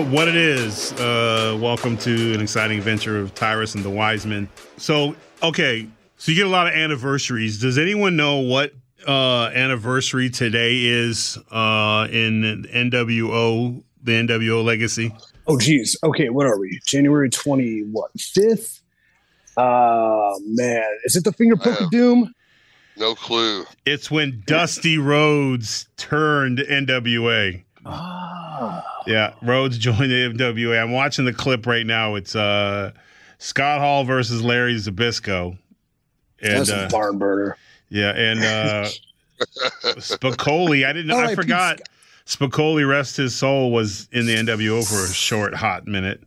what it is. Uh, welcome to an exciting adventure of Tyrus and the Wiseman. So, okay, so you get a lot of anniversaries. Does anyone know what uh, anniversary today is uh, in NWO, the NWO legacy? Oh, geez. Okay, what are we? January 20, what, 5th? Uh, man. Is it the finger poke of doom? No clue. It's when Dusty Rhodes turned NWO. Ah. Yeah, Rhodes joined the NWO. I'm watching the clip right now. It's uh, Scott Hall versus Larry Zbyszko. And, That's a uh, barn burner. Yeah, and uh, Spicolli. I didn't. know. I R.I.P. forgot. Spicolli, rest his soul, was in the NWO for a short, hot minute,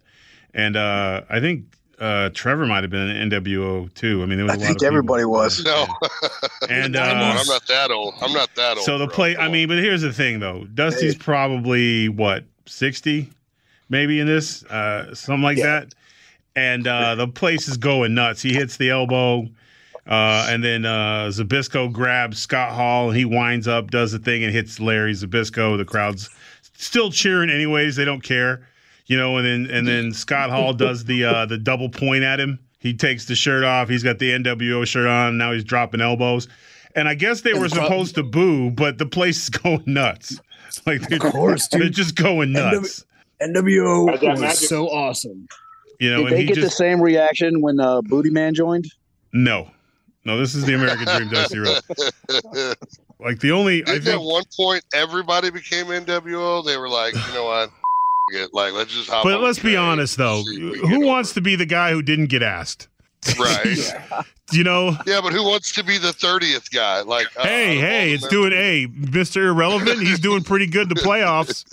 and uh, I think uh, Trevor might have been an NWO too. I mean, there was I a lot think of everybody was. No. And uh, I'm not that old. I'm not that old. so the bro. play. Come I mean, but here's the thing, though. Dusty's probably what sixty, maybe in this, uh, something like Yeah. that. And uh, the place is going nuts. He hits the elbow, uh, and then uh, Zbyszko grabs Scott Hall, and he winds up, does the thing, and hits Larry Zbyszko. The crowd's still cheering, anyways. They don't care, you know. And then and then Scott Hall does the uh, the double point at him. He takes the shirt off. He's got the NWO shirt on. Now he's dropping elbows. And I guess they were supposed to boo, but the place is going nuts. Like they're, course, dude. they're just going nuts. NWO was magic- so awesome. You know, Did and they he get the same reaction when uh, Booty Man joined? no, no. This is the American Dream, Dusty Rhodes. Like the only Didn't at think, one point everybody became NWO? They were like, you know what? It. Like, let's just hop but let's be honest though, see if we can who get wants to be the guy who didn't get asked? over it. Right. You know, Yeah, but who wants to be the thirtieth guy? Like, uh, hey, out hey, it's doing a Mister Irrelevant. He's doing pretty good in the playoffs.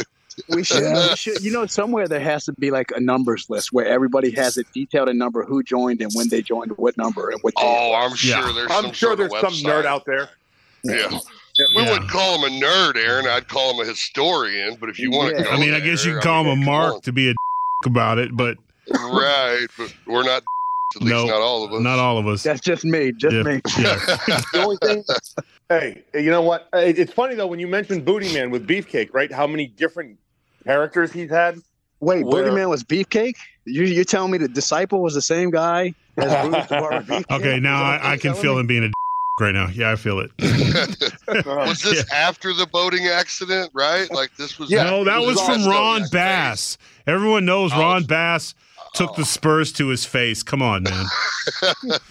We should, Yeah. we should, you know, somewhere there has to be like a numbers list where everybody has it detailed a number who joined and when they joined, what number and what. day. Oh, I'm sure Yeah. there's. I'm some sure there's some nerd out there. Yeah. We wouldn't call him a nerd, Aaron. I'd call him a historian. But if you want to, Yeah. I mean, I guess you there, can call mean, him a mark on. to be a about it, but right? But we're not. At least No, not all of us. not all of us. That's just me, just Yeah. me. Yeah. The only thing. hey, you know what? It's funny though when you mentioned Booty Man with Beefcake, right? How many different characters he's had? Wait, Where- Booty Man was Beefcake? You you're telling me the disciple was the same guy as Bruce the Barber Beefcake? Okay, now Is that what I, I can feel him being a right now. Yeah, I feel it. was this after the boating accident? Right? Like this was. Yeah, no, that it was from Ron like Bass. Everyone knows Oh. Ron Bass took Oh. the Spurs to his face. Come on, man.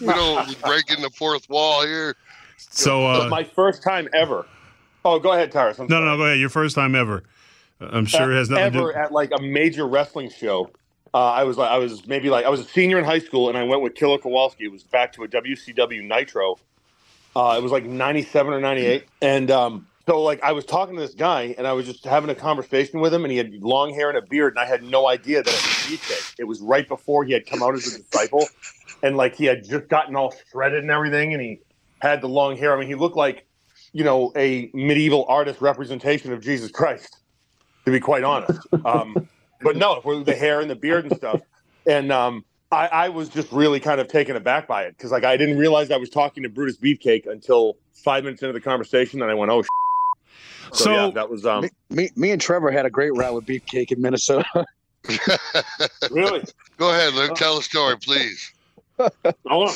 we don't break in the fourth wall here. So, It was uh, my first time ever. Oh, go ahead, Tyrus. I'm no, sorry. no, go ahead. Your first time ever. I'm sure it has nothing to ever do. at like a major wrestling show. Uh, I was like, I was maybe like, I was a senior in high school, and I went with Killer Kowalski. It was back to a WCW Nitro. Uh, it was like '97 or '98, and um, so like I was talking to this guy, and I was just having a conversation with him, and he had long hair and a beard, and I had no idea that it was Beefcake. It was right before he had come out as a disciple, and like he had just gotten all shredded and everything, and he had the long hair. I mean, he looked like, you know, a medieval artist representation of Jesus Christ to be quite honest. Um, but no, the hair and the beard and stuff. And um, I, I was just really kind of taken aback by it because like I didn't realize I was talking to Brutus Beefcake until five minutes into the conversation, and I went, "Oh." Sh-. So, So- yeah, that was um Me, me, me and Trevor had a great route with Beefcake in Minnesota. really. Go ahead, Luke. Tell the story, please. Hold on.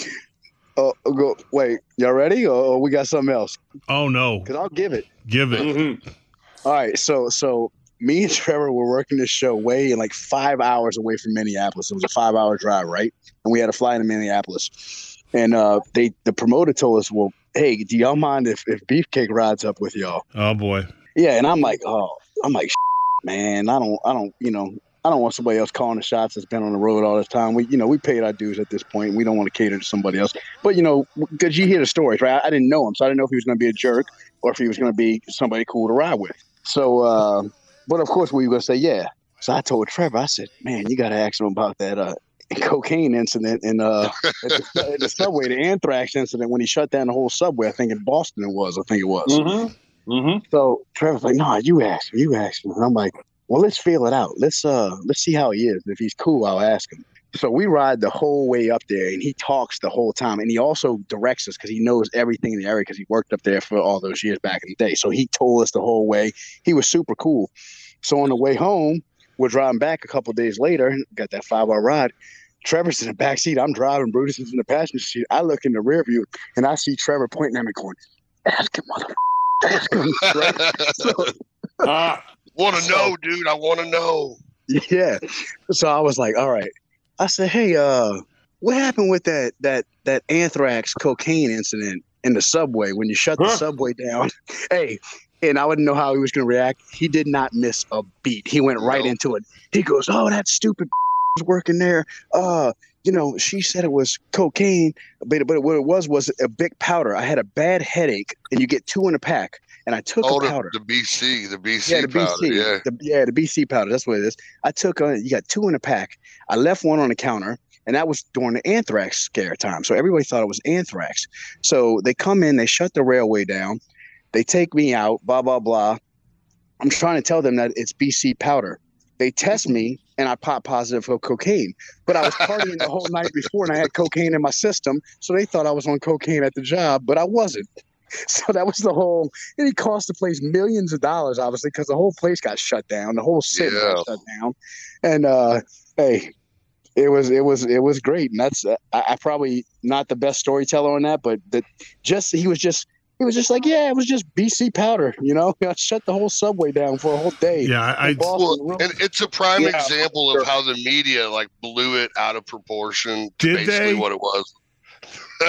Oh, go, wait, y'all ready? Or, or we got something else? Oh no, Because I'll give it. give it. Mhm. All right, so so me and Trevor were working this show way in like five hours away from Minneapolis. It was a five hour drive, right? And we had to fly to Minneapolis. And uh, they the promoter told us, "Well, hey, do y'all mind if if Beefcake rides up with y'all?" Oh boy. Yeah, and I'm like, "Oh, I'm like, man, I don't, I don't, you know, I don't want somebody else calling the shots that's been on the road all this time. We, you know, we paid our dues at this point. We don't want to cater to somebody else. But you know, because you hear the stories, right? I, I didn't know him, so I didn't know if he was going to be a jerk or if he was going to be somebody cool to ride with. So, uh, but of course, we were going to say yeah. So I told Trevor, I said, man, you got to ask him about that uh, cocaine incident in uh, at the, the subway, the anthrax incident when he shut down the whole subway. I think in Boston it was. I think it was. Mm-hmm. Mm-hmm. So Trevor's like, "No, you ask him. You ask him." And I'm like, "Well, let's feel it out. Let's uh, let's see how he is. If he's cool, I'll ask him." So we ride the whole way up there, and he talks the whole time, and he also directs us because he knows everything in the area because he worked up there for all those years back in the day. So he told us the whole way. He was super cool. So on the way home, we're driving back a couple days later. Got that five-hour ride. Trevor's in the back seat. I'm driving. Brutus is in the passenger seat. I look in the rear view, and I see Trevor pointing at me, going, "Ask him, mother." Ask him. So, Ah, want to know, dude. I want to know. yeah. So I was like, all right. I said, hey, uh, what happened with that that that anthrax cocaine incident in the subway when you shut the subway down? hey, and I wouldn't know how he was going to react. He did not miss a beat. He went right No. into it. He goes, "Oh, that stupid was working there. Uh, you know, she said it was cocaine, but but what it was was a big powder. I had a bad headache, and you get two in a pack, and I took Oh, a the, powder. the BC, the BC Yeah, the powder. BC. Yeah. The, yeah, the BC powder. That's what it is. I took uh, you got two in a pack. I left one on the counter, and that was during the anthrax scare time. So everybody thought it was anthrax. So they come in, they shut the railway down, they take me out, blah blah blah. I'm trying to tell them that it's BC powder. They test me, and I popped positive for cocaine. But I was partying the whole night before, and I had cocaine in my system, so they thought I was on cocaine at the job, but I wasn't. So that was the whole, and it cost the place millions of dollars, obviously, because the whole place got shut down. The whole city got shut down. And uh, hey, it was it was it was great, and that's uh, I, I probably not the best storyteller on that, but that just he was just he was just like, yeah, it was just BC powder, you know. I shut the whole subway down for a whole day. Yeah, I, I Boston, Well, and it's a prime Yeah, example sure. of how the media like blew it out of proportion to Did basically they? what it was.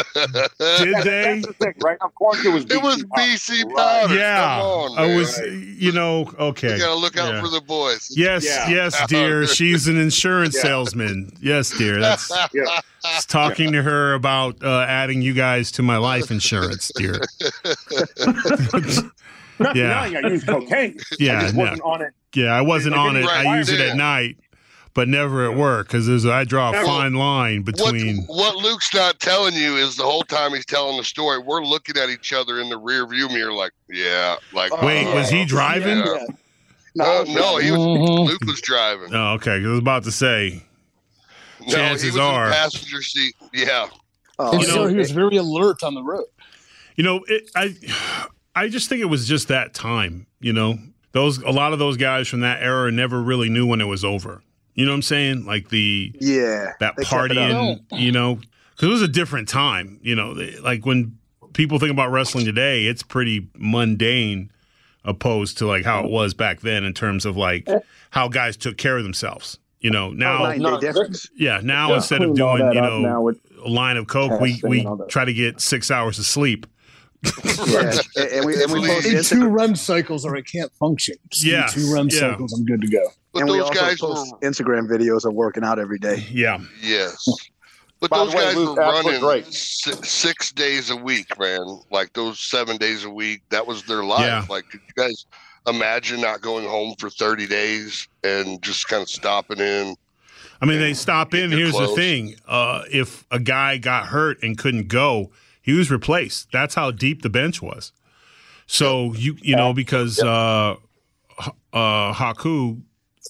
did they? the thing, right? Of course, it was. It was. BC Right. powder. Yeah, on, I man. was. You know, okay. You gotta look out Yeah. for the boys. Yes, Yeah. yes, dear. She's an insurance Yeah. salesman. Yes, dear. That's Yeah. it's talking to her about uh, adding you guys to my life insurance, dear. Not Yeah. denying I used cocaine. Yeah, I no. wasn't on it. Yeah, I wasn't on it. didn't I write use it it. at night, but never at work because there's I draw a Never. fine line between. what Luke's not telling you is the whole time he's telling the story, we're looking at each other in the rear view mirror, like, yeah, like. Wait, was he driving? Yeah. Yeah. No, Uh, no, he was. Mhm. Luke was driving. Oh, okay. 'cause I was about to say. No, Chances he was are- in passenger seat. Yeah, Oh, And You so know- he was very alert on the road. You know, it, I I just think it was just that time. You know, those a lot of those guys from that era never really knew when it was over. You know what I'm saying? Like the yeah, that they kept it up. partying. You know, because it was a different time. You know, like when people think about wrestling today, it's pretty mundane opposed to like how it was back then in terms of like how guys took care of themselves. You know, now Night and no, day difference. yeah, now Yeah. instead of doing you know now a line of coke, we we and all that. try to get six hours of sleep. Yeah, and, and we and we Please. post In Instagram. two REM cycles, or I can't function. Just give me Yes, two run yeah. cycles, I'm good to go. but and we also guys post were. Instagram videos of working out every day. Yeah, Yes. But By those way, guys Luke, were running great. si- six days a week, man. Like those seven days a week, that was their life. Yeah. Like, could you guys imagine not going home for 30 days and just kind of stopping in? I mean, they stop in. Get Here's the thing: uh, if a guy got hurt and couldn't go, he was replaced. That's how deep the bench was. So you you know because uh, uh, Haku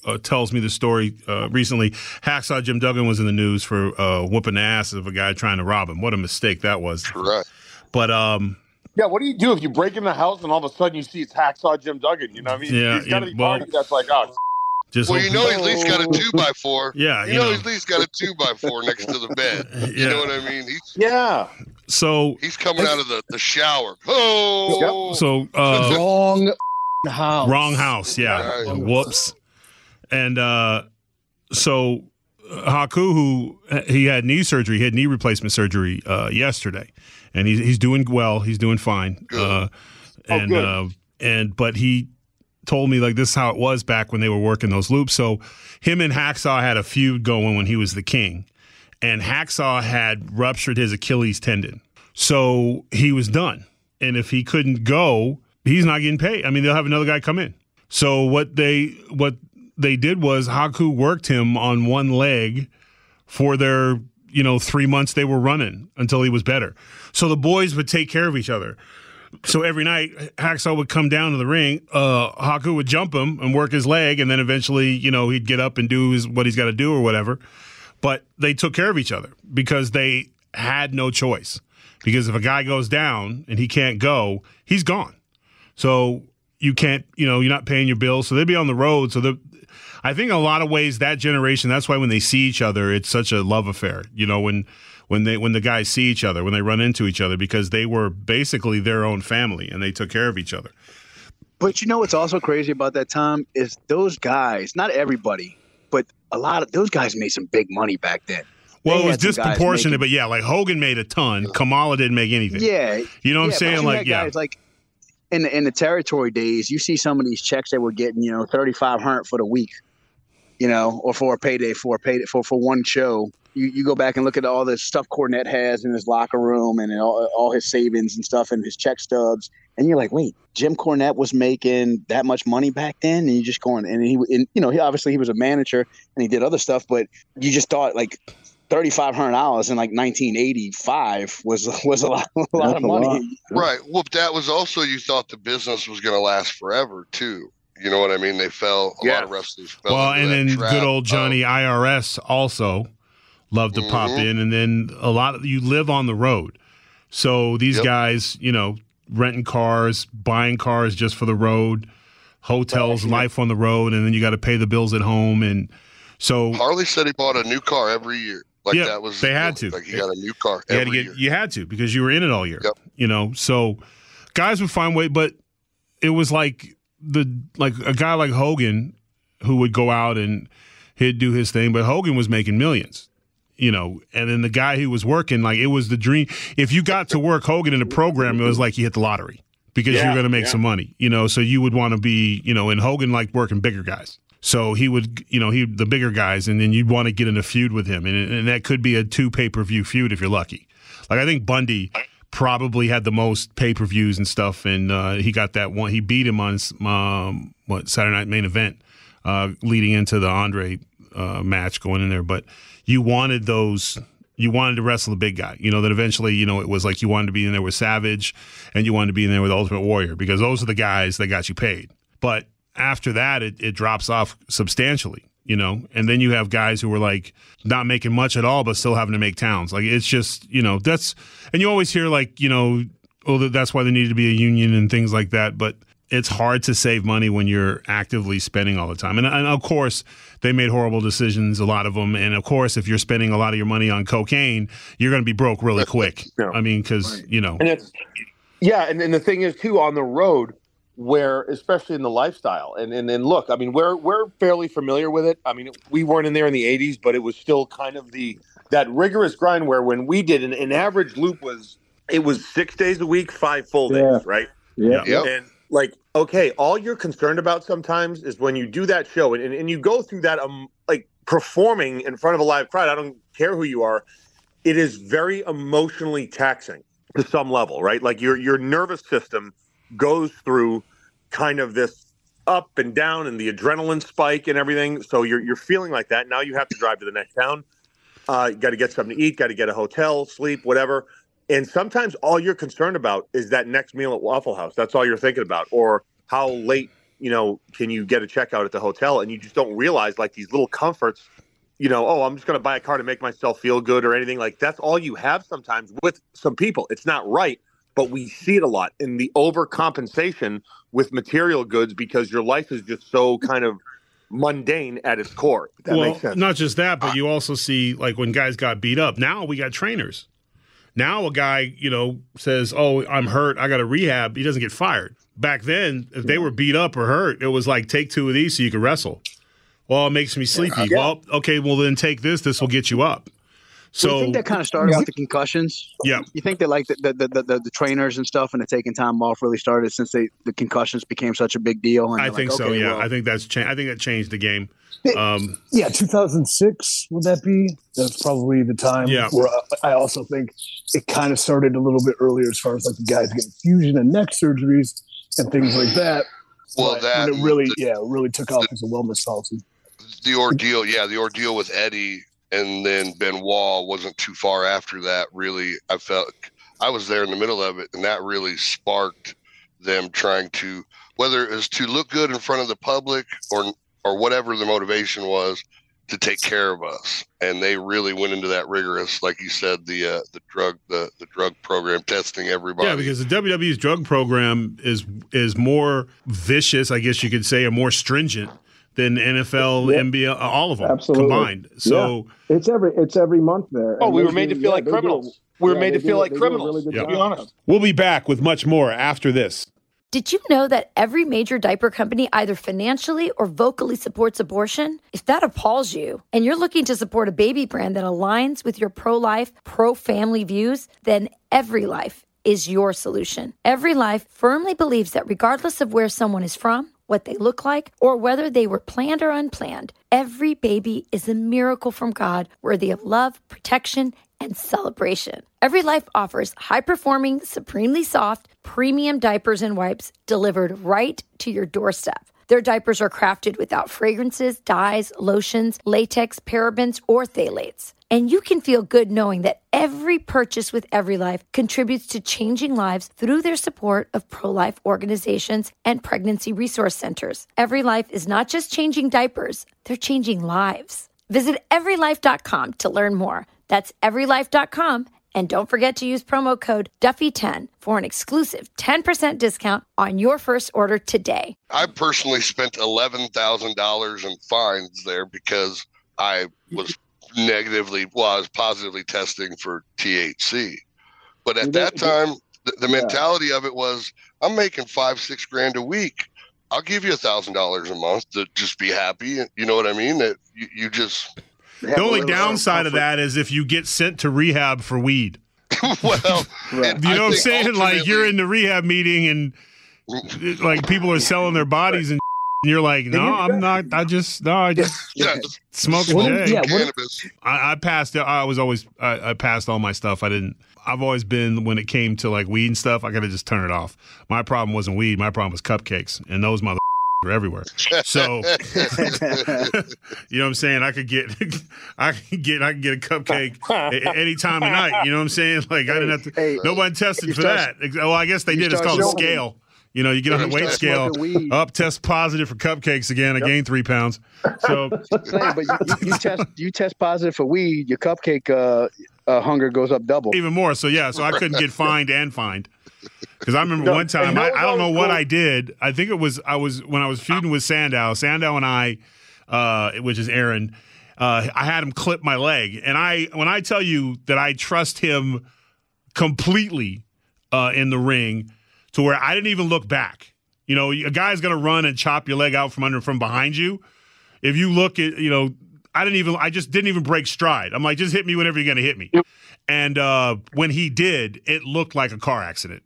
uh, tells me the story uh, recently. Hacksaw Jim Duggan was in the news for uh, whooping the ass of a guy trying to rob him. What a mistake that was. Right. But um, Yeah, what do you do if you break in the house and all of a sudden you see it's Hacksaw Jim Duggan? You know what I mean? Yeah, He's got yeah, to be well- that's like, oh, just Well, hope you know, he's at least got a two by four. yeah, You, you know, know. he's at least got a two by four next to the bed. You know what I mean? He's yeah. So he's coming out of the, the shower. Oh, so uh, Wrong house. Wrong house, yeah. Right. Whoops. And uh, so uh, Haku, who he had knee surgery, he had knee replacement surgery uh, yesterday, and he's he's doing well. He's doing fine. Good. Uh, Oh, and good. uh, and but he told me like this is how it was back when they were working those loops. So him and Hacksaw had a feud going when he was the king, and Hacksaw had ruptured his Achilles tendon, so he was done. And if he couldn't go, he's not getting paid. I mean, they'll have another guy come in. So what they what they did was Haku worked him on one leg for their you know three months they were running until he was better. So the boys would take care of each other. So every night, Hacksaw would come down to the ring. Uh, Haku would jump him and work his leg, and then eventually, you know, he'd get up and do his, what he's got to do or whatever. But they took care of each other because they had no choice. Because if a guy goes down and he can't go, he's gone. So you can't, you know, you're not paying your bills. So they'd be on the road. So the, I think a lot of ways that generation, that's why when they see each other, it's such a love affair. You know, when when they when the guys see each other, when they run into each other, because they were basically their own family and they took care of each other. But you know what's also crazy about that time is those guys, not everybody, but a lot of those guys made some big money back then. Well, it was had some guys disproportionate, making- but yeah, like Hogan made a ton. Kamala didn't make anything. Yeah, You know what I'm saying? Like, yeah. guys like in the, in the territory days, you see some of these checks they were getting, you know, thirty five hundred for the week, you know, or for a payday for a payday for for one show. You, you go back and look at all the stuff Cornette has in his locker room and all, all his savings and stuff and his check stubs, and you're like, wait, Jim Cornette was making that much money back then, and you're just going and he, and, you know, he obviously he was a manager and he did other stuff, but you just thought like. Thirty five hundred dollars in like nineteen eighty five was was a lot, a lot of a money. lot. Right. Well, that was also you thought the business was going to last forever too. You know what I mean? They fell. A Yeah. lot of wrestlers fell. Well, into and that then trap good old of- Johnny IRS also loved to pop Mhm. in, and then a lot of you live on the road, so these Yep. guys, you know, renting cars, buying cars just for the road, hotels, life on the road, and then you got to pay the bills at home, and so Harley said he bought a new car every year. Like Yeah, that was they had to. Like he got a new car you had get year. you had to because you were in it all year. Yep. You know, so guys would find way, but it was like the like a guy like Hogan who would go out and he'd do his thing, but Hogan was making millions. You know, and then the guy who was working, like it was the dream. If you got to work Hogan in a program, it was like you hit the lottery because Yeah, you're going to make yeah. some money. You know, so you would want to be, you know, and Hogan liked working bigger guys. So he would, you know, he the bigger guys, and then you'd want to get in a feud with him, and, and that could be a two pay per view feud if you're lucky. Like I think Bundy probably had the most pay per views and stuff, and uh, he got that one. He beat him on um, what Saturday Night Main Event, uh, leading into the Andre uh, match going in there. But you wanted those. You wanted to wrestle the big guy. You know that eventually, you know, it was like you wanted to be in there with Savage, and you wanted to be in there with Ultimate Warrior because those are the guys that got you paid. But after that, it, it drops off substantially. You know, and then you have guys who were like not making much at all, but still having to make towns. Like it's just, you know, that's, and you always hear like, you know, oh, that's why there needed to be a union and things like that. But it's hard to save money when you're actively spending all the time. And, and of course, they made horrible decisions, a lot of them. And of course, if you're spending a lot of your money on cocaine, you're going to be broke really quick. Yeah. I mean, because, you know, And it's yeah, and, and the thing is too on the road where especially in the lifestyle and, and and look, I mean we're we're fairly familiar with it. I mean we weren't in there in the eighties, but it was still kind of the that rigorous grind where when we did an, an average loop was it was six days a week, five full days, Yeah. right? Yeah. Yep. And like, okay, all you're concerned about sometimes is when you do that show and, and, and you go through that, um, like performing in front of a live crowd. I don't care who you are. It is very emotionally taxing to some level, right? Like your your nervous system goes through kind of this up and down and the adrenaline spike and everything. So you're you're feeling like that. Now you have to drive to the next town. Uh, you got to get something to eat. Got to get a hotel, sleep, whatever. And sometimes all you're concerned about is that next meal at Waffle House. That's all you're thinking about, or how late you know can you get a checkout at the hotel, and you just don't realize like these little comforts. You know, oh, I'm just going to buy a car to make myself feel good, or anything like that's all you have sometimes with some people. It's not right, but we see it a lot in the overcompensation with material goods because your life is just so mm. kind of mundane at its core. That well, makes sense. not just that, but ah. you also see like when guys got beat up. Now we got trainers. Now a guy, you know, says, "Oh, I'm hurt. I got to rehab." He doesn't get fired. Back then, if they were beat up or hurt, it was like take two of these so you could wrestle. Well, it makes me sleepy. Yeah. Well, okay, well then take this. This will get you up. So you think that kind of started Yeah. with the concussions? Yeah. You think that like the the, the, the, the trainers and stuff and the taking time off really started since they the concussions became such a big deal? And I think like, so. okay, Yeah, well, I think that's cha- I think that changed the game. Um, Yeah, 2006 would that be? That's probably the time. Yeah. Where I, I also think it kind of started a little bit earlier as far as like the guys getting fusion and neck surgeries and things like that. Well, But that when it really, the, yeah, it really took off as a wellness policy. the ordeal, yeah, the ordeal with Eddie and then Benoit wasn't too far after that. Really, I felt I was there in the middle of it, and that really sparked them trying to whether it was to look good in front of the public or or whatever the motivation was to take care of us and they really went into that rigorous like you said the uh, the drug the the drug program testing everybody yeah, because the WWE's drug program is is more vicious, I guess you could say, or more stringent than NFL, Yeah. NBA, all of them Absolutely. combined. So It's every it's every month there. Oh, And we were made do- to feel yeah, like they do criminals. We were yeah, made to feel do- like they do a criminals. really good Yeah. To be honest. we'll be back with much more after this. Did you know that every major diaper company either financially or vocally supports abortion? If that appalls you and you're looking to support a baby brand that aligns with your pro life, pro family views, then Every Life is your solution. Every Life firmly believes that regardless of where someone is from, what they look like, or whether they were planned or unplanned, every baby is a miracle from God worthy of love, protection, and celebration. Every Life offers high performing, supremely soft, premium diapers and wipes delivered right to your doorstep. Their diapers are crafted without fragrances, dyes, lotions, latex, parabens, or phthalates. And you can feel good knowing that every purchase with Every Life contributes to changing lives through their support of pro life organizations and pregnancy resource centers. Every Life is not just changing diapers, they're changing lives. Visit everylife.com to learn more. That's everylife.com. And don't forget to use promo code Duffy10 for an exclusive 10% discount on your first order today. I personally spent eleven thousand dollars in fines there because I was negatively, well, I was positively testing for THC. But at that time, the, the Yeah. mentality of it was, I'm making five, six grand a week. I'll give you a thousand dollars a month to just be happy. You know what I mean? That you, you just, The only downside of that is if you get sent to rehab for weed. well, Right. and You I know what I'm saying? Like you're in the rehab meeting and like people are selling their bodies and, and you're like, no, I'm not. I just no, I just yeah, just smoking Well, yeah, cannabis. I, I passed. I was always I, I passed all my stuff. I didn't. I've always been when it came to like weed and stuff. I gotta just turn it off. My problem wasn't weed. My problem was cupcakes, and those mother are everywhere. So you know what I'm saying? I could get, I can get, I can get a cupcake a- any time of night. You know what I'm saying? Like I didn't have to. Hey, Nobody tested for start- that. Well, I guess they did. It's start called a scale. You know, you get on the weight scale. Up, test positive for cupcakes again. I gained three pounds. So saying, but you, you, you test you test positive for weed, your cupcake uh, uh, hunger goes up double. even more. So yeah, so I couldn't get fined and fined because I remember No, one time I, I don't know what cool. I did. I think it was I was when I was feuding with Sandow. Sandow and I, uh, which is Aaron, uh, I had him clip my leg, and I when I tell you that I trust him completely uh, in the ring to where I didn't even look back. You know, a guy's gonna run and chop your leg out from under from behind you. If you look at, you know, I didn't even, I just didn't even break stride. I'm like, just hit me whenever you're gonna hit me. And uh, when he did, it looked like a car accident.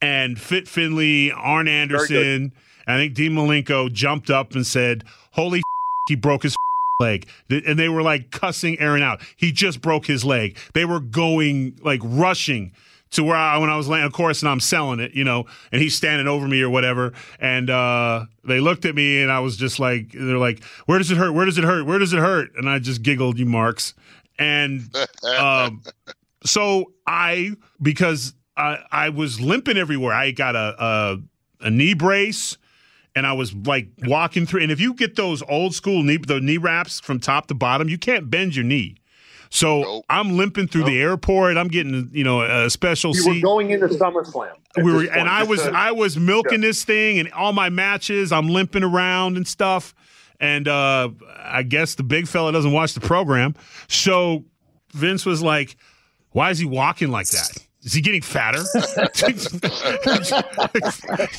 And Fit Finlay, Arn Anderson, I think Dean Malenko jumped up and said, "Holy, f- he broke his f- leg!" And they were like cussing Aaron out. He just broke his leg. They were going like rushing to where I when I was laying, of course, and I'm selling it, you know, and he's standing over me or whatever. And uh, they looked at me, and I was just like, they're like, "Where does it hurt? Where does it hurt? Where does it hurt?" And I just giggled, you marks. And um, so I because I, I was limping everywhere. I got a, a a knee brace, and I was like walking through. And if you get those old school knee the knee wraps from top to bottom, you can't bend your knee. So Nope. I'm limping through the airport. I'm getting you know a special You were seat. going into SummerSlam. we were, point, and I was to- I was milking this thing, and all my matches, I'm limping around and stuff. And uh, I guess the big fella doesn't watch the program, so Vince was like, "Why is he walking like that? Is he getting fatter?"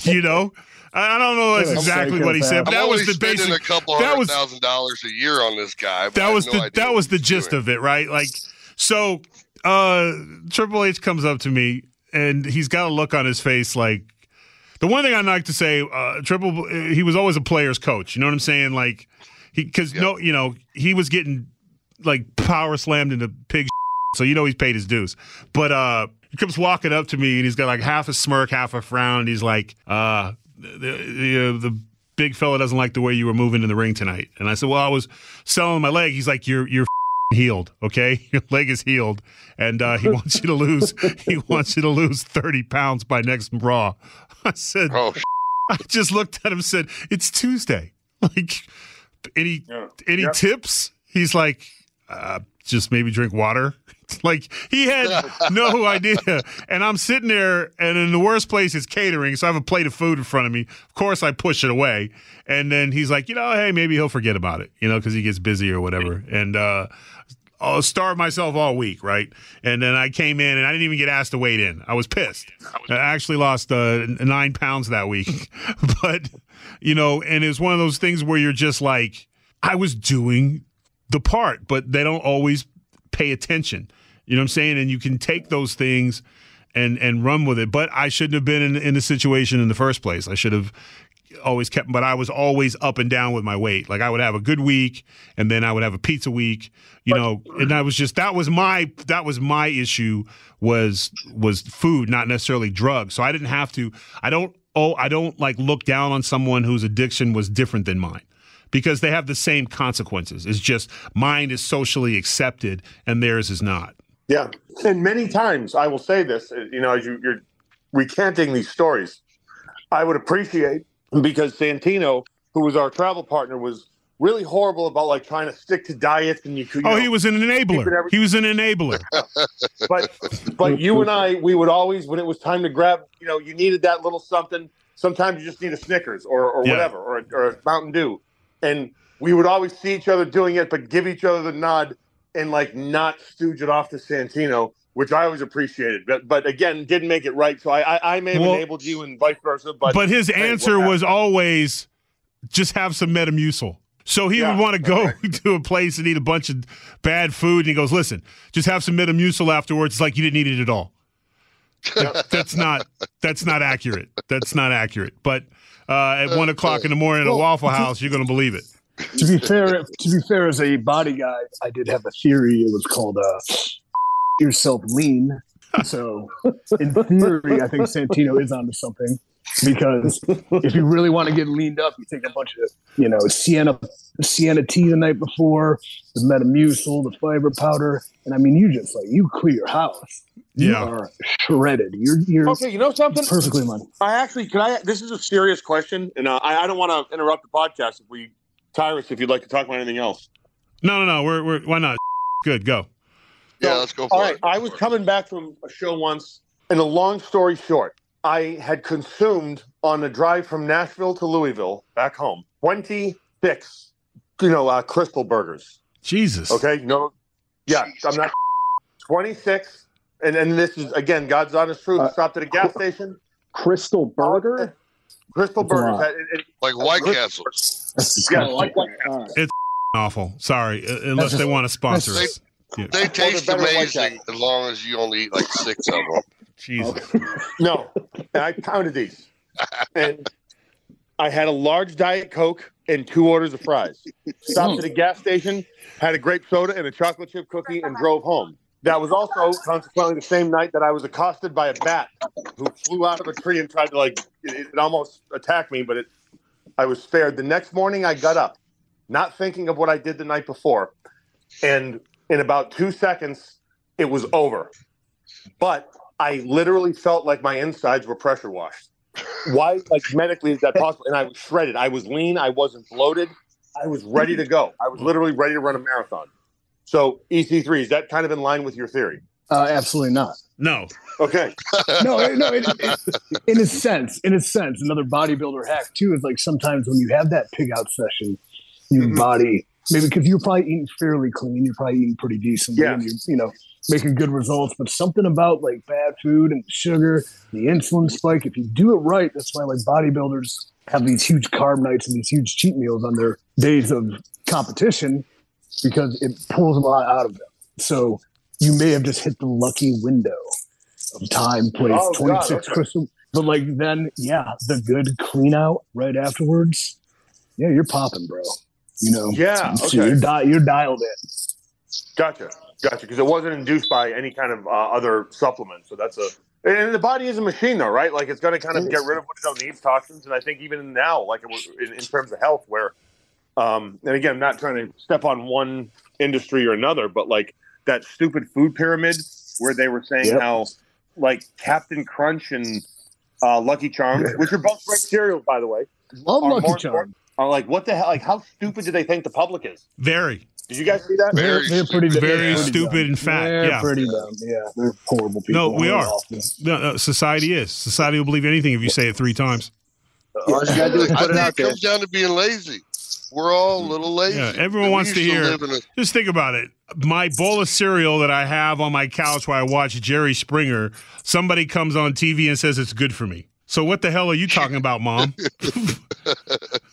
you know, I I don't know that's exactly what he said, but I'm that was the basic. a couple that was- thousand dollars a year on this guy. That was no the that was the gist doing. of it, right? Like So uh Triple H comes up to me and he's got a look on his face like the one thing I like to say, uh Triple he was always a player's coach. You know what I'm saying? Like he because no, you know, he was getting like power slammed into pig so you know he's paid his dues. But uh he comes walking up to me and he's got like half a smirk, half a frown. He's like, uh the the, uh, the big fella doesn't like the way you were moving in the ring tonight. And I said, Well, I was selling my leg. He's like, You're you're healed, okay? Your leg is healed, and uh, he wants you to lose. He wants you to lose thirty pounds by next Raw. I said, Oh, I just looked at him and said, "It's Tuesday. Like, any Yeah. any Yeah. tips?" He's like, uh, "Just maybe drink water." like he had no idea. And I'm sitting there, and in the worst place is catering, so I have a plate of food in front of me. Of course, I push it away, and then he's like, "You know, hey, maybe he'll forget about it, you know, because he gets busy or whatever." And uh, I'll starve myself all week, right? And then I came in and I didn't even get asked to wait in. I was pissed. I actually lost uh, nine pounds that week. but, you know, and it's one of those things where you're just like, I was doing the part, but they don't always pay attention. You know what I'm saying? And you can take those things and and run with it. But I shouldn't have been in, in the situation in the first place. I should have always kept but I was always up and down with my weight. Like I would have a good week and then I would have a pizza week, you know, and I was just that was my that was my issue was was food, not necessarily drugs. So I didn't have to I don't oh I don't like look down on someone whose addiction was different than mine. Because they have the same consequences. It's just mine is socially accepted and theirs is not. Yeah, and many times I will say this. uh, You know, as you, you're recanting these stories, I would appreciate because Santino, who was our travel partner, was really horrible about like trying to stick to diets and you could. you Oh, know, he was an enabler. He was an enabler. but but you and I, we would always when it was time to grab, you know, you needed that little something. Sometimes you just need a Snickers or or Yeah. whatever or or a Mountain Dew, and we would always see each other doing it, but give each other the nod and like not stooge it off to Santino, which I always appreciated. But but again, didn't make it right. So I I, I may have Well- enabled you and vice versa. But But his answer was always just have some Metamucil. So he Yeah, would want to go to a place and eat a bunch of bad food, and he goes, "Listen, just have some Metamucil afterwards." It's like you didn't eat it at all. that's not that's not accurate. That's not accurate. But uh, at one o'clock in the morning at a Waffle House, you're going to believe it. to be fair, to be fair, as a body guy, I did have a theory. It was called uh, yourself lean. So, in theory, I think Santino is onto something because if you really want to get leaned up, you take a bunch of you know senna senna tea the night before, the Metamucil, the fiber powder, and I mean, you just like you clear your house. You Yeah. are shredded. You're you're Okay, you know something? perfectly lined. I actually can I. This is a serious question, and uh, I, I don't want to interrupt the podcast. If we, Tyrus, if you'd like to talk about anything else. No, no, no. We're, we're why not? Good, go. yeah, So, let's go for All it. right, I was coming back from a show once, and a long story short, I had consumed on the drive from Nashville to Louisville back home twenty six, you know, uh, Krystal burgers. Jesus. Okay, no, yeah, I'm not twenty six, and and this is again God's honest truth. Uh, Stopped at a gas station, Krystal Burger? Krystal That's burgers. lot. It- it- Like White Castle. That's yeah, disgusting. like, like All right. Awful. Sorry, uh, unless just- they want to sponsor that's us. Yeah. They taste better like amazing as long as you only eat like six of them. Jesus. Oh. No, and I pounded these, and I had a large diet coke and two orders of fries. Stopped at a hmm. gas station, had a grape soda and a chocolate chip cookie, and drove home. That was also consequently the same night that I was accosted by a bat who flew out of a tree and tried to like it, it almost attacked me, but it I was spared. The next morning, I got up, not thinking of what I did the night before, and in about two seconds, it was over. But I literally felt like my insides were pressure washed. Why, like medically, is that possible? And I was shredded. I was lean. I wasn't bloated. I was ready to go. I was literally ready to run a marathon. So EC3 is that kind of in line with your theory? Uh, absolutely not. No. Okay. no, no. It, it, in a sense, in a sense, another bodybuilder hack too is like sometimes when you have that pig out session, your Mhm. body maybe because you're probably eating fairly clean, you're probably eating pretty decent, Yeah. you you know making good results. But something about like bad food and sugar, the insulin spike. If you do it right, that's why like bodybuilders have these huge carb nights and these huge cheat meals on their days of competition because it pulls a lot out of them. So you may have just hit the lucky window of time, place, Oh, God, 26 okay. Krystal. But like then, yeah, the good clean out right afterwards. Yeah, you're popping, bro. You know, Yeah, so okay. you're, di- you're dialed in. Gotcha, gotcha. Because it wasn't induced by any kind of uh, other supplement. So that's a. And the body is a machine, though, right? Like it's going to kind of get rid of what it don't need, toxins. And I think even now, like it was in, in terms of health, where, um, and again, I'm not trying to step on one industry or another, but like that stupid food pyramid where they were saying Yep. how, like Captain Crunch and uh, Lucky Charms, which are both great cereals, by the way, Love Lucky more Charm. important- are like what the hell? Like how stupid do they think the public is? Very, Did you guys see that? They're, Very they're pretty, very they're pretty stupid dumb. and fat. They're yeah. pretty dumb. Yeah, they're horrible people. No, we are. No, no, society is. Society will believe anything if you say it three times. All you gotta do is I put it think out it there. comes down to being lazy. We're all a little lazy. Yeah, everyone We wants to hear- live a- Just think about it. My bowl of cereal that I have on my couch while I watch Jerry Springer, somebody comes on TV and says it's good for me. So what the hell are you talking about, mom?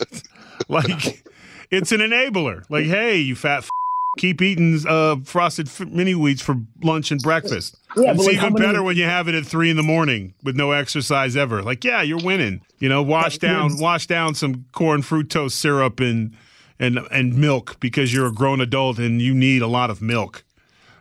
like, it's an enabler. Like, hey, you fat f- keep eating uh, frosted f- mini wheats for lunch and breakfast. Yeah, it's like even many- better when you have it at three in the morning with no exercise ever. Like, yeah, you're winning. You know, wash down, wash down some corn fructose syrup and and and milk because you're a grown adult and you need a lot of milk.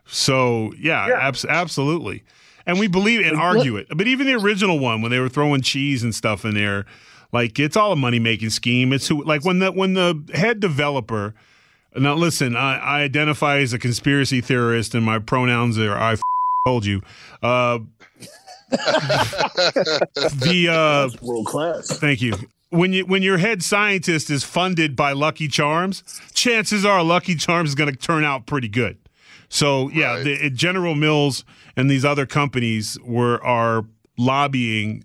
So yeah, Yeah. abs- absolutely. And we believe and argue it. But even the original one, when they were throwing cheese and stuff in there, like it's all a money making scheme. It's who like when the when the head developer. Now listen, I, I identify as a conspiracy theorist, and my pronouns are I f- told you. Uh, the uh, World class. Thank you. When you when your head scientist is funded by Lucky Charms, chances are Lucky Charms is going to turn out pretty good. So yeah, Right. the, General Mills and these other companies were are lobbying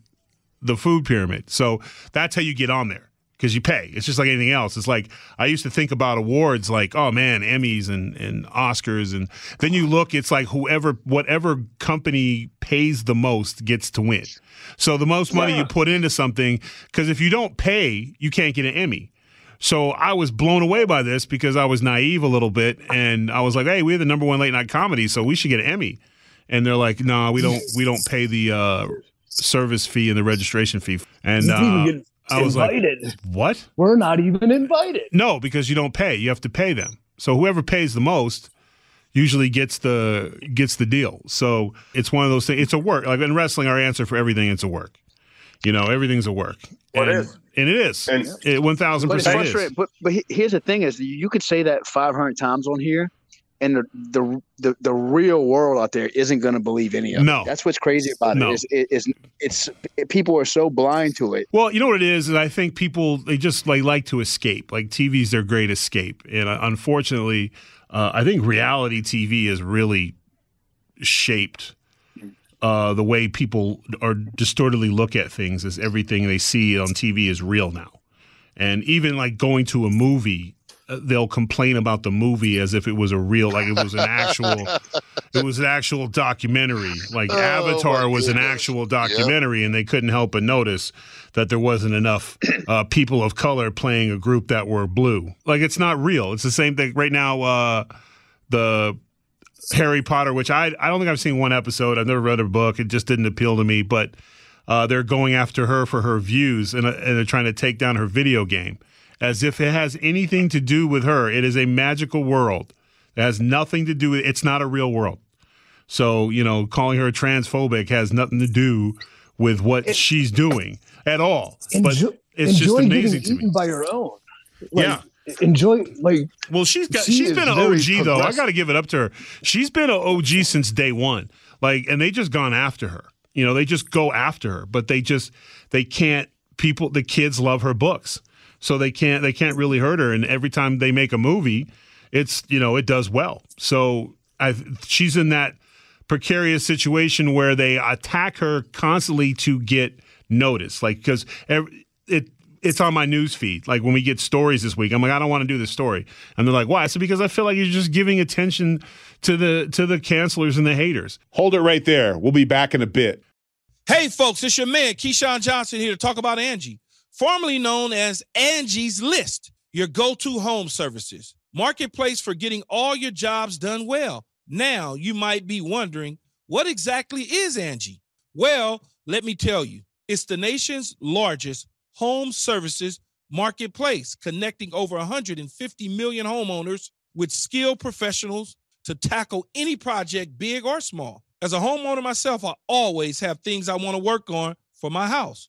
the food pyramid. So that's how you get on there because you pay. It's just like anything else. It's like I used to think about awards like, oh man, Emmys and, and Oscars. And then you look, it's like whoever, whatever company pays the most gets to win. So the most money you put into something, because if you don't pay, you can't get an Emmy. So I was blown away by this because I was naive a little bit, and I was like, "Hey, we're the number one late night comedy, so we should get an Emmy." And they're like, "No, we don't. We don't pay the uh, service fee and the registration fee." And uh, I was like, invited. "What? We're not even invited. No, because you don't pay. You have to pay them. So whoever pays the most usually gets the gets the deal. So it's one of those things. It's a work. Like in wrestling, our answer for everything it's a work. You know, everything's a work. Well, it and, is. and it is. And it one thousand percent is. But but here's the thing: is you could say that 500 times on here, and the the the, the real world out there isn't going to believe any of it. No. That's what's crazy about No. it. Is it, it's it's it, people are so blind to it. Well, you know what it is, and I think people they just like like to escape. Like TV's their great escape, and uh, unfortunately, uh, I think reality TV is really shaped uh, the way people are distortedly look at things. is everything they see on TV is real now, and even like going to a movie. They'll complain about the movie as if it was a real, like it was an actual, it was an actual documentary. Like Oh, Avatar was an actual documentary, and they couldn't help but notice that there wasn't enough uh, people of color playing a group that were blue. Like it's not real. It's the same thing right now. Uh, the Harry Potter, which I I don't think I've seen one episode. I've never read a book. It just didn't appeal to me. But uh, they're going after her for her views, and, uh, and they're trying to take down her video game, as if it has anything to do with her. It is a magical world. It has nothing to do with. It's not a real world. So you know, calling her transphobic has nothing to do with what she's doing at all. Enjoy, but it's just amazing to me. by your own. Like, Yeah. Enjoy like Well, she's got She she's is been an OG though. I got to give it up to her. She's been an OG since day one. Like, and they just gone after her. You know, they just go after her, but they just they can't. People, the kids love her books, so they can't they can't really hurt her. And every time they make a movie, it's you know it does well. So I she's in that precarious situation where they attack her constantly to get noticed. Like because it it's on my news feed. Like when we get stories this week, I'm like, I don't want to do this story, and they're like, Why? I said because I feel like you're just giving attention to the to the cancelers and the haters. Hold it right there. We'll be back in a bit. Hey, folks, it's your man, Keyshawn Johnson, here to talk about Angie, formerly known as Angie's List, your go to home services. Marketplace for getting all your jobs done well. Now you might be wondering, what exactly is Angie? Well, let me tell you, it's the nation's largest home services marketplace, connecting over 150 million homeowners with skilled professionals to tackle any project, big or small. As a homeowner myself, I always have things I want to work on for my house,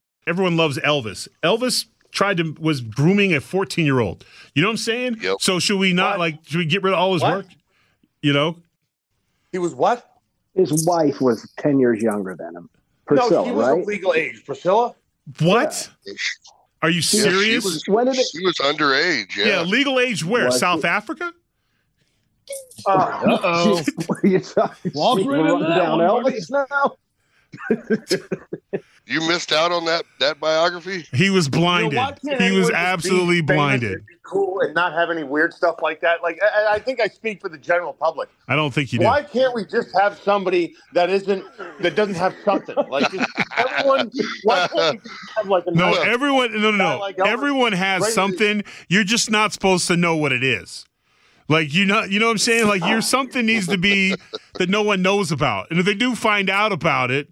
Everyone loves Elvis. Elvis tried to was grooming a 14 year old. You know what I'm saying? Yep. So should we not What? like should we get rid of all his What? work? You know? He was what? His wife was ten years younger than him. Priscilla, no, she was right? of legal age. Priscilla? What? Are you Yeah, she serious? was, When did it- she was underage. yeah. Yeah. legal age where? Was South it- Africa? Uh, Uh-oh. What are you talking- Walk right in running that down Elvis now. You missed out on that that biography. He was you know, blinded. he was anyone be absolutely blinded. and be Cool and not have any weird stuff like that. Like I, I think I speak for the general public. I don't think he did. Why can't we just have somebody that isn't that doesn't have something? Like everyone, why can't we just have like a No, nice- everyone no no no. like Everyone has crazy. something. You're just not supposed to know what it is. Like you know, you know what I'm saying? Like your something needs to be that no one knows about. And if they do find out about it,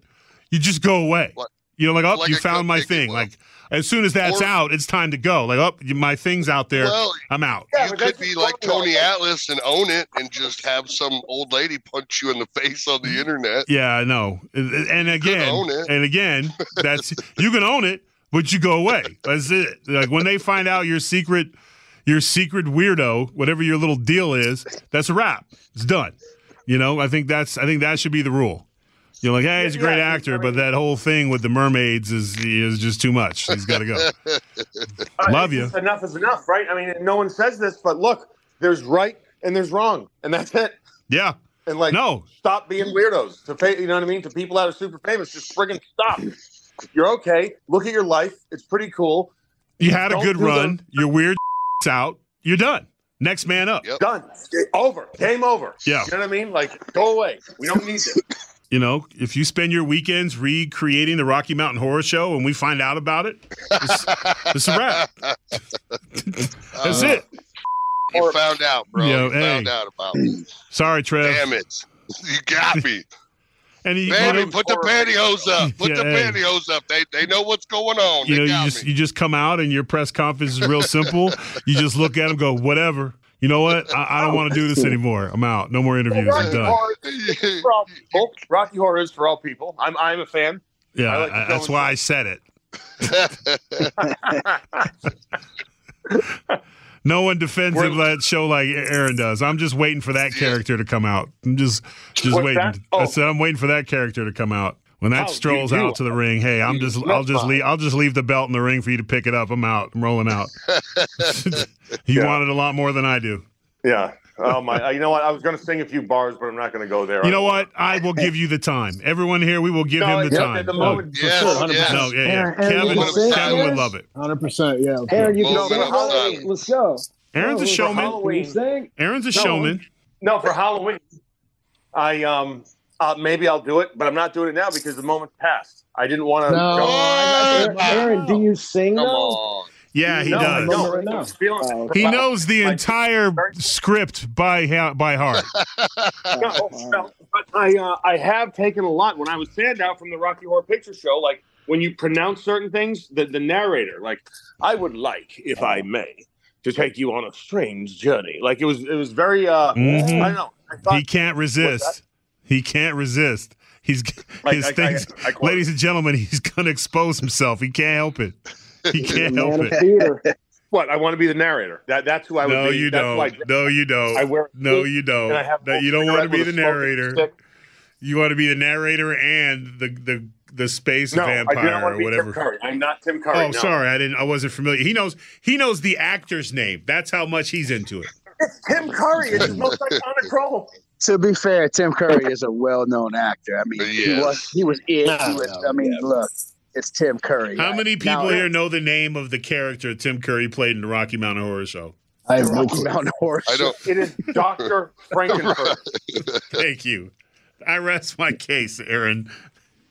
you just go away. What? You know, like, oh, Like you found my thing. will. Like as soon as that's Or- out, it's time to go. Like, oh, my thing's out there. Well, I'm out. Yeah, you could be like normal. Tony Atlas and own it, and just have some old lady punch you in the face on the internet. Yeah, I know. And and again, own it. and again, that's you can own it, but you go away. That's it. Like when they find out your secret, your secret weirdo, whatever your little deal is, that's a wrap. It's done. You know, I think that's I think that should be the rule. You're like, hey, he's a great Yeah, actor, but that whole thing with the mermaids is is just too much. He's got to go. Uh, Love you. Enough is enough, right? I mean, no one says this, but look, there's right and there's wrong, and that's it. Yeah. And like, No. stop being weirdos. To pay, you know what I mean? To people that are super famous, just friggin' stop. You're okay. Look at your life. It's pretty cool. You had a Don't good do run. Your weird out. You're done. Next man up. Yep. Done. Over. Game over. Yeah. You know what I mean? Like, go away. We don't need this. You know, if you spend your weekends recreating the Rocky Mountain Horror Show and we find out about it, it's, it's a wrap. That's Uh, it. You found out, bro. Yo, you found out about me. Sorry, Trev. Damn it. You got me. And you, you know, put the pantyhose up. Put the hey. pantyhose up. They they know what's going on. you they know, you just me. you just come out and your press conference is real simple. you just look at them, go, whatever. You know what? I, I don't want to do this anymore. I'm out. No more interviews. I'm done. Horror all. Rocky Horror is for all people. I'm I'm a fan. Yeah, like I- that's why I said it. No one defends We're- him that show like Aaron does. I'm just waiting for that character to come out. I'm just just What's waiting. that? Oh. I said I'm waiting for that character to come out. When that Oh, strolls you- you- out to the ring, hey, I'm just I'll just leave I'll just leave the belt in the ring for you to pick it up. I'm out. I'm rolling out. you Yeah. want it a lot more than I do. Yeah. Oh my! uh, You know what? I was going to sing a few bars, but I'm not going to go there. You know what? I will give you the time. Everyone here, we will give No, him the yeah, time. at the Oh, moment, For Yes, sure, 100%. yes. no, yeah, yeah. Aaron, Aaron, Kevin, you can sing Kevin would love it. 100%. Yeah. okay. Aaron, you can sing. of Let's- go. Aaron's a Oh, showman. Can you sing? Aaron's a No. showman. No, for Halloween, I um, uh, maybe I'll do it, but I'm not doing it now because the moment passed. I didn't want to. No, go. I Aaron, Aaron, do you sing Come on. Yeah, he no, does. No, Right now. I'm Oh, He Well, knows the my- entire script by ha- by heart. No, no, but I uh, I have taken a lot when I was Sandow from the Rocky Horror Picture Show. Like when you pronounce certain things, the the narrator, like I would like, if I may, to take you on a strange journey. Like it was it was very uh Mhm. I don't know. I thought He can't resist. He can't resist. He's I- his I- I- things, I quote- ladies and gentlemen. He's gonna expose himself. He can't help it. He can't help it. What? I want to be the narrator. That that's who I would No, be. you That's don't. no, you don't. I wear no, you don't. and That you don't want to be the narrator. You want to be the narrator and the the the space No, vampire not want or to be whatever. Tim Curry. I'm not Tim Curry. Oh, no. sorry, I didn't. I wasn't familiar. He knows. He knows the actor's name. That's how much he's into it. It's Tim Curry. It's his most iconic role. To be fair, Tim Curry is a well-known actor. I mean, he was he was it. No, He was, no, I mean, yeah. look, it's Tim Curry. How many people Now, here know the name of the character Tim Curry played in the Rocky Mountain Horror Show? I have no Rocky clue. Mountain Horror. I don't. It is Doctor Frank-N-Furter. Thank you. I rest my case, Aaron.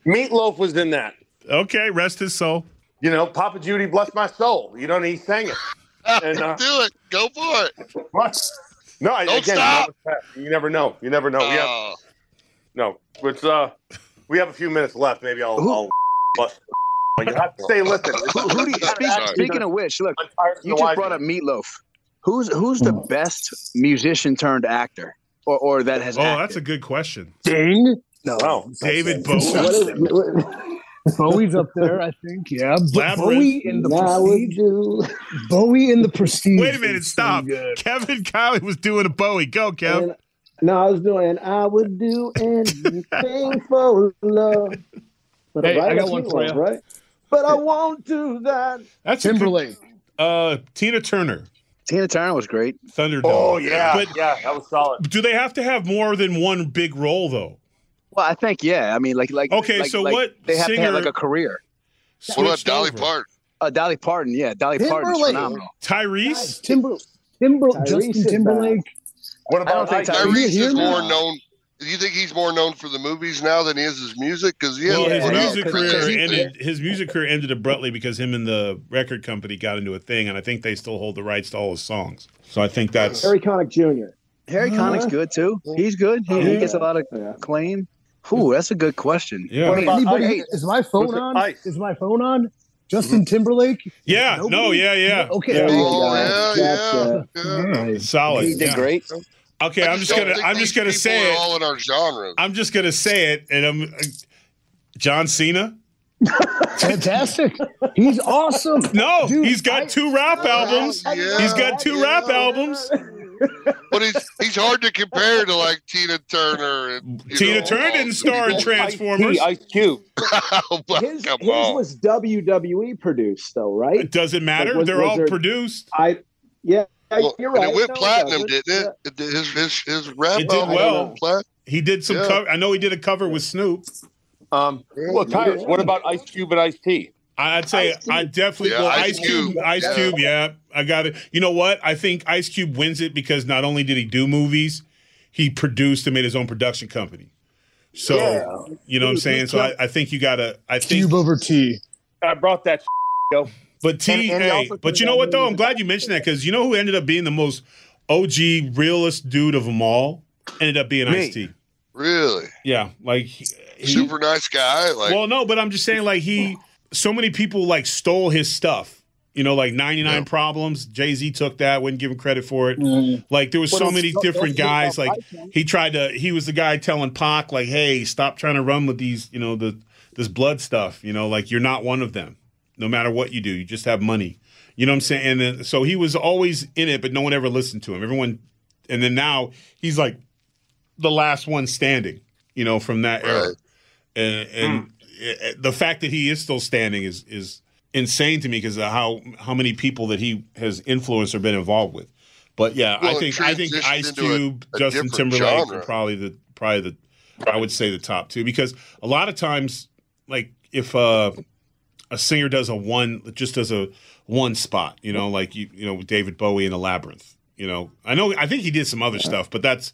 Meatloaf was in that. Okay, rest his soul. You know, Papa Judy, bless my soul. You know, and he sang it. And, uh, Do it. Go for it. What? No, I, Don't again, stop. you never know. You never know. We have, Oh, no, but uh, we have a few minutes left. Maybe I'll. Who- I'll bust. You have to stay listening. Who, who do you, speak, speaking of which, look, I'm tired of you just brought up Meatloaf. Who's who's the best musician turned actor, or or that has? Oh, acted? that's a good question. Ding. No, Wow. David Bowie. Is it? What- Bowie's up there, I think. Yeah, Labyrinth. Bowie in the Now we prestige. do. Bowie in the prestige. Wait a minute, stop. Kevin Kiley was doing a Bowie. Go, Kev. And, no, I was doing. I would do anything for love. But Hey, I got one Meatloaf, for you. Right. But I won't do that. That's a good- Timberlake. uh, Tina Turner, Tina Turner was great. Thunderdome. Oh yeah, But yeah, that was solid. do they have to have more than one big role though? Well, I think yeah. I mean, like like Okay, like- so like what they have to have like a career. what about Dolly over. Parton? Uh, Dolly Parton, yeah, Dolly Parton, Timberlake. phenomenal. Tyrese. Timber, Timber, Tyrese Justin is Timberlake. What I don't about think Ice? Tyrese- Tyrese is me? more known. Do you think he's more known for the movies now than he is his music? Because he Well, his put out music because career ended. His music career ended abruptly because him and the record company got into a thing, and I think they still hold the rights to all his songs. So I think that's Harry Connick Jr. Harry Connick's good too. He's good. He, he gets a lot of Yeah. acclaim. Ooh, that's a good question. yeah, What about Anybody? Ice? Is my phone on? Ice? Is my phone on? Justin Timberlake. yeah. No, yeah, yeah. Okay. There you Oh go. yeah, yeah. yeah. Solid. He did yeah. great. Okay, I I'm just gonna. I'm just gonna say it. all in our genres. I'm just gonna say it, and I'm. Uh, John Cena. Fantastic. He's awesome. No, Dude, he's got I- two rap albums. Yeah, He's got two rap yeah. albums. But he's he's hard to compare to like Tina Turner and you Tina know, Turner all didn't star in people. Transformers. Ice Cube. Oh, but His, come his on. was WWE produced, though, right? It doesn't matter. Like, was- They're was all there- produced. I, yeah, Well, you're and right. it went No, platinum, doesn't. didn't it? It His his his rap It did well. plat- He did some Yeah. cover. I know he did a cover with Snoop. Um, well, Tyrese, what about Ice Cube and Ice T? I'd say I definitely Yeah, well Ice Ice Cube, Cube. Ice Yeah. Cube, yeah, I got it. You know what? I think Ice Cube wins it because not only did he do movies, he produced and made his own production company. So Yeah. you know what I'm saying. So I, I think you gotta. I think, Cube over T. I brought that. Yo, but T, And- and hey, but you know what though? I'm glad you mentioned that because you know who ended up being the most OG realist dude of them all ended up being Ice T. Really? Yeah, like he, he- Super nice guy. Like well, no, but I'm just saying, like he, so many people like stole his stuff. You know, like 99 Yeah. Problems. Jay Z took that, wouldn't give him credit for it. Mm. Like there was Well, so many different guys. Like he tried to. He was the guy telling Pac, like, "Hey, stop trying to run with these. You know, the this blood stuff. You know, like you're not one of them. No matter what you do, you just have money. You know what I'm saying? And then so he was always in it, but no one ever listened to him. Everyone, and then now he's like the last one standing. You know, from that era and, and eh, the fact that he is still standing is is insane to me because of how how many people that he has influenced or been involved with. But yeah, Well, I think I think Ice into a- Cube, a Justin Timberlake genre. are probably the probably the I would say the top two because a lot of times like if uh, a singer does a one just does a one spot, you know, like you you know with David Bowie in the Labyrinth. You know, I know I think he did some other stuff, but that's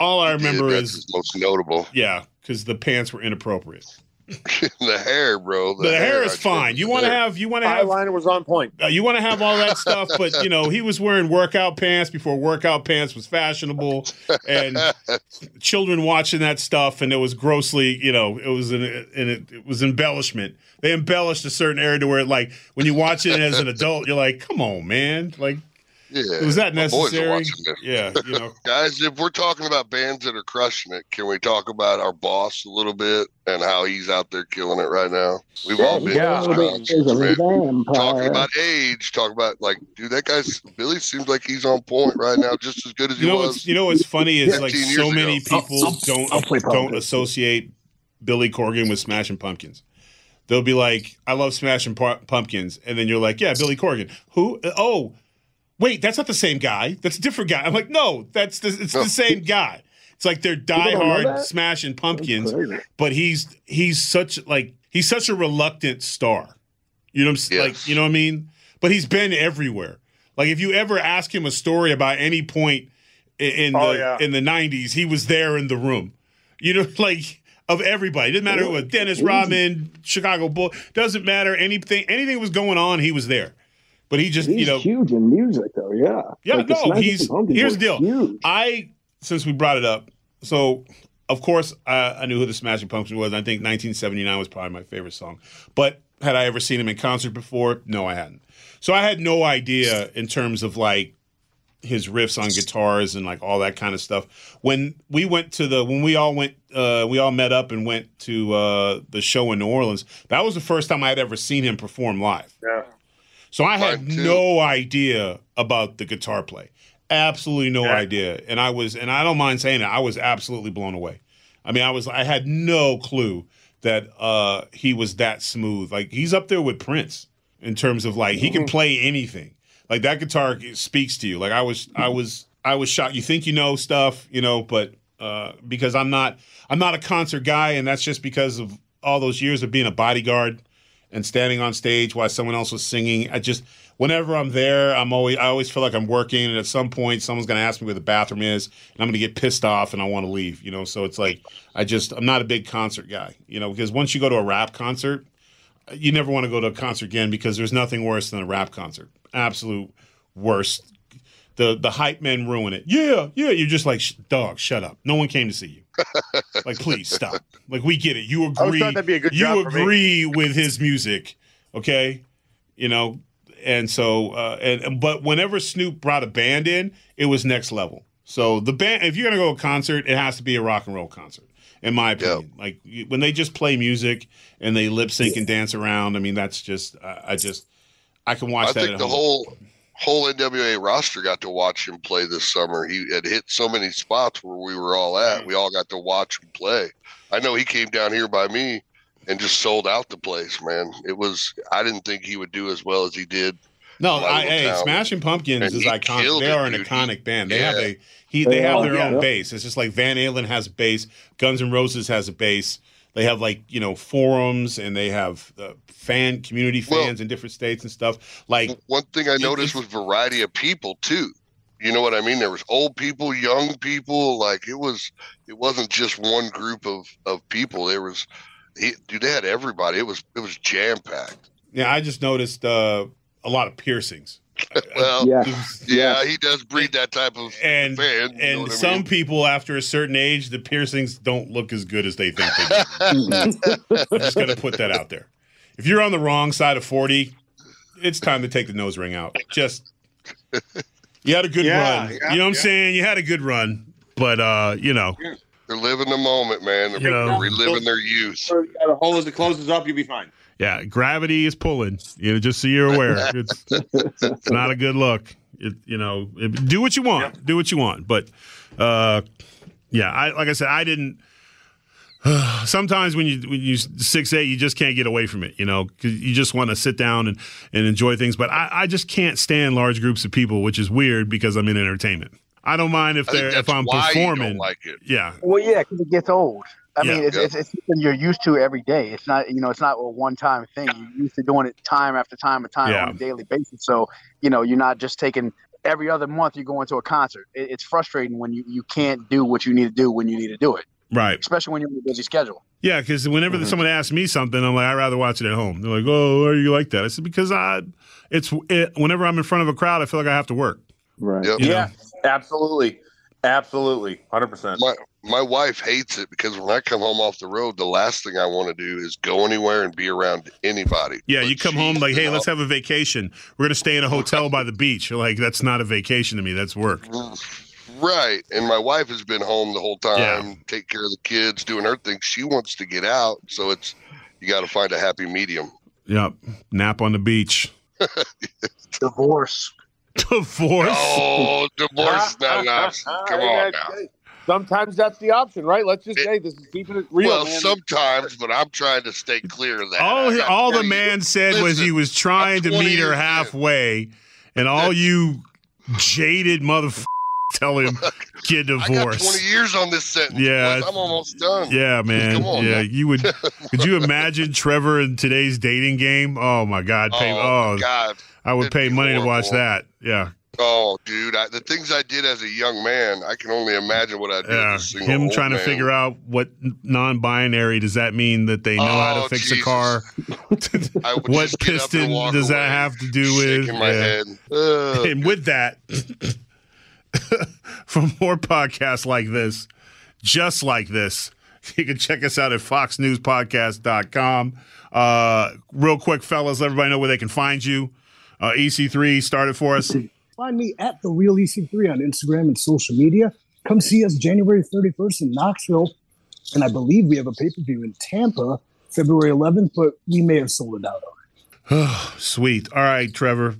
all I remember that's is most notable. yeah, because the pants were inappropriate. the hair, bro. The, hair is I fine. You want to have you want to have eyeliner was on point. uh, you want to have all that stuff, but you know he was wearing workout pants before workout pants was fashionable, and children watching that stuff, and it was grossly, you know, it was an, and it, it was embellishment. They embellished a certain area to where, like, when you watch it as an adult, you're like, come on, man, like. Yeah. Was that my boys are necessary? Yeah, you know. Guys, if we're talking about bands that are crushing it, can we talk about our boss a little bit and how he's out there killing it right now? We've all been Yeah, through yeah. rounds, Is a talking about age, talking about like, dude, that guy's Billy seems like he's on point right now, just as good as he You know was. what's you know what's funny is like so many ago. people I'll- don't I'll don't associate Billy Corgan with Smashing Pumpkins. They'll be like, "I love Smashing Pumpkins," and then you're like, "Yeah, Billy Corgan." Who? Oh, wait, that's not the same guy. That's a different guy. I'm like, no, that's the, it's No. the same guy. It's like they're diehard? Smashing Pumpkins, but he's he's such like he's such a reluctant star. You know, what I'm, s- like you know what I mean. But he's been everywhere. Like if you ever ask him a story about any point in, Oh, the yeah. in the '90s, he was there in the room. You know, like of everybody. Doesn't matter who it was Dennis Rodman, Chicago Bull. Doesn't matter anything. Anything was going on, he was there. But he just He's you know huge in music, though. Yeah. yeah, Like, no, Smashing he's here's the deal. Huge. I since we brought it up, so of course I, I knew who the Smashing Pumpkins was. I think 1979 was probably my favorite song. But had I ever seen him in concert before? No, I hadn't. So I had no idea in terms of like his riffs on guitars and like all that kind of stuff. When we went to the when we all went uh we all met up and went to uh the show in New Orleans, that was the first time I had ever seen him perform live. Yeah. So I had no idea about the guitar play. Absolutely no Yeah. idea. And I was and I don't mind saying it, I was absolutely blown away. I mean, I was I had no clue that uh he was that smooth. Like he's up there with Prince in terms of like he Mm-hmm. can play anything. Like that guitar speaks to you. Like I was I was I was shocked. You think you know stuff, you know, but uh because I'm not I'm not a concert guy and that's just because of all those years of being a bodyguard and standing on stage while someone else was singing. I just whenever I'm there, I'm always I always feel like I'm working, and at some point, someone's going to ask me where the bathroom is, and I'm going to get pissed off, and I want to leave. You know, so it's like I just I'm not a big concert guy. You know, because once you go to a rap concert, you never want to go to a concert again because there's nothing worse than a rap concert. Absolute worst. The the hype men ruin it. Yeah, yeah. You're just like dog. Shut up. No one came to see you. like please stop. Like we get it. You agree. that'd be a good you agree with his music, okay? You know, and so uh, and but whenever Snoop brought a band in, it was next level. So the band, if you're gonna go to a concert, it has to be a rock and roll concert, in my opinion. Like when they just play music and they lip sync and dance around, I mean that's just I, I just I can watch I that think at the home. whole whole NWA roster got to watch him play this summer. He had hit so many spots where we were all at. Mm. We all got to watch him play. I know he came down here by me and just sold out the place, man. It was I didn't think he would do as well as he did. No, I, little hey. Smashing Pumpkins And is iconic. killed They it, are an dude. iconic band. They have a he. They They have are, their yeah. own base. It's just like Van Halen has a base. Guns N' Roses has a base. They have like you know forums and they have uh, fan community Well- fans in different states and stuff. Like One thing I noticed was variety of people too. You know what I mean? There was old people, young people. Like it was, it wasn't just one group of of people. There was, he, dude, they had everybody. It was it was jam packed. yeah, I just noticed uh, a lot of piercings. Well, Yeah. yeah, he does breed that type of And fan. you know and I some mean? people after a certain age, the piercings don't look as good as they think they do. I'm just gonna put that out there. If you're on the wrong side of forty, it's time to take the nose ring out. Just you had a good Yeah, run. yeah, you know what I'm yeah. saying? You had a good run, but uh, you know, They're living the moment, man. They're You know. reliving their youth. The hole as it closes up, you'll be fine. Yeah, gravity is pulling. You know, just so you're aware, it's it's not a good look. It, you know, it- do what you want. Do what you want, but uh, yeah, I like I said, I didn't. sometimes when you when you six eight, you just can't get away from it. You know, 'cause you just want to sit down and, and enjoy things. But I, I just can't stand large groups of people, which is weird because I'm in entertainment. I don't mind if I think they're that's if I'm why you don't performing. like it. yeah, Well, yeah, because it gets old. I Yeah. mean, it's, Yeah. it's, it's something you're used to every day. It's not, you know, it's not a one-time thing. You're used to doing it time after time and time Yeah. on a daily basis. So, you know, you're not just taking every other month you're going to a concert. It, it's frustrating when you, you can't do what you need to do when you need to do it, right. especially when you're on a busy schedule. Yeah, because whenever mm-hmm. someone asks me something, I'm like, I'd rather watch it at home. They're like, Oh, why are you like that? I said because I, it's it, whenever I'm in front of a crowd, I feel like I have to work. Right. Yep. You know? Yeah, absolutely. Absolutely, hundred percent. My my wife hates it because when I come home off the road, the last thing I want to do is go anywhere and be around anybody. Yeah, But you come home like, hey, let's have a vacation. We're gonna stay in a hotel by the beach. You're like, that's not a vacation to me. That's work. Right. And my wife has been home the whole time, Yeah. take care of the kids, doing her thing. She wants to get out. So it's, you got to find a happy medium. Yep. Nap on the beach. Divorce. Divorce. Oh, divorce. no, no. Come on now. Sometimes that's the option, right? Let's just say this is keeping it real. Well, man. sometimes, but I'm trying to stay clear of that. All he, all the 20 man said was he was trying to meet her years in. halfway, and all you jaded motherfucker tell him get I got divorced. 20 years on this sentence. Yeah. boys. I'm almost done. Yeah, man. Come on, yeah, man. you would. could you imagine Trevor in today's dating game? Oh my God, oh, pay, Oh, oh, my God. I would pay money to watch that. Yeah, Oh, dude. I, the things I did as a young man, I can only imagine what I did yeah. Him trying to figure out what non-binary does that mean that they know how to Oh, fix a car? What just get up and piston does that have to do with? my yeah. head. And with that, for more podcasts like this, just like this, you can check us out at foxnewspodcast.com. Uh, real quick, fellas, let everybody know where they can find you. Uh, EC3 started for us. Find me at the Real EC3 on Instagram and social media. Come see us January 31st in Knoxville, and I believe we have a pay per view in Tampa February 11th, but we may have sold it out already. Sweet. All right, Trevor.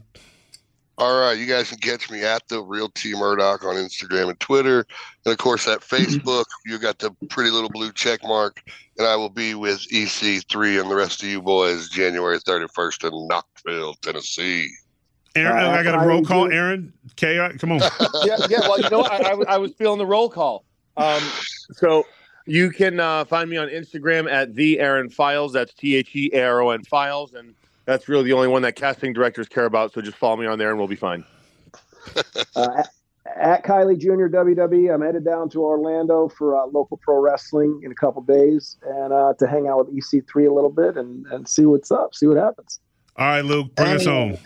All right, you guys can catch me at the real T Murdoch on Instagram and Twitter, and of course at Facebook. You got the pretty little blue check mark, and I will be with EC3 and the rest of you boys January 31st in Knoxville, Tennessee. Aaron, Uh, I got a roll call. do- Aaron, K, come on. yeah, yeah. Well, you know what? I, I, was- I was feeling the roll call. Um, so you can uh, find me on Instagram at the Aaron Files. That's T H E A R O N Files, and that's really the only one that casting directors care about. So just follow me on there, and we'll be fine. Uh, at, at Kiley Jr. WWE, I'm headed down to Orlando for uh, local pro wrestling in a couple days and uh, to hang out with EC3 a little bit and, and see what's up, see what happens. All right, Luke, bring us home.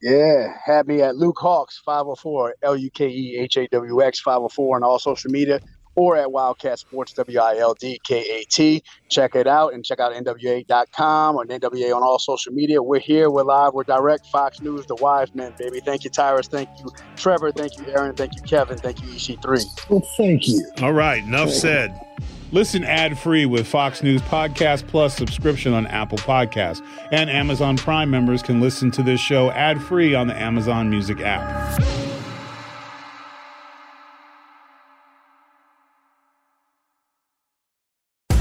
Yeah, have me at Luke Hawx 504 L U K E H A W X 504 on all social media or at Wildkat Sports W I L D K A T. Check it out and check out NWA.com or NWA on all social media. We're here, we're live, we're direct. Fox News, the Wise Men, baby. Thank you, Tyrus. Thank you, Trevor. Thank you, Aaron. Thank you, Kevin. Thank you, EC3. Well, thank you. All right, enough said. Listen ad free with Fox News Podcast Plus subscription on Apple Podcasts. And Amazon Prime members can listen to this show ad free on the Amazon Music app.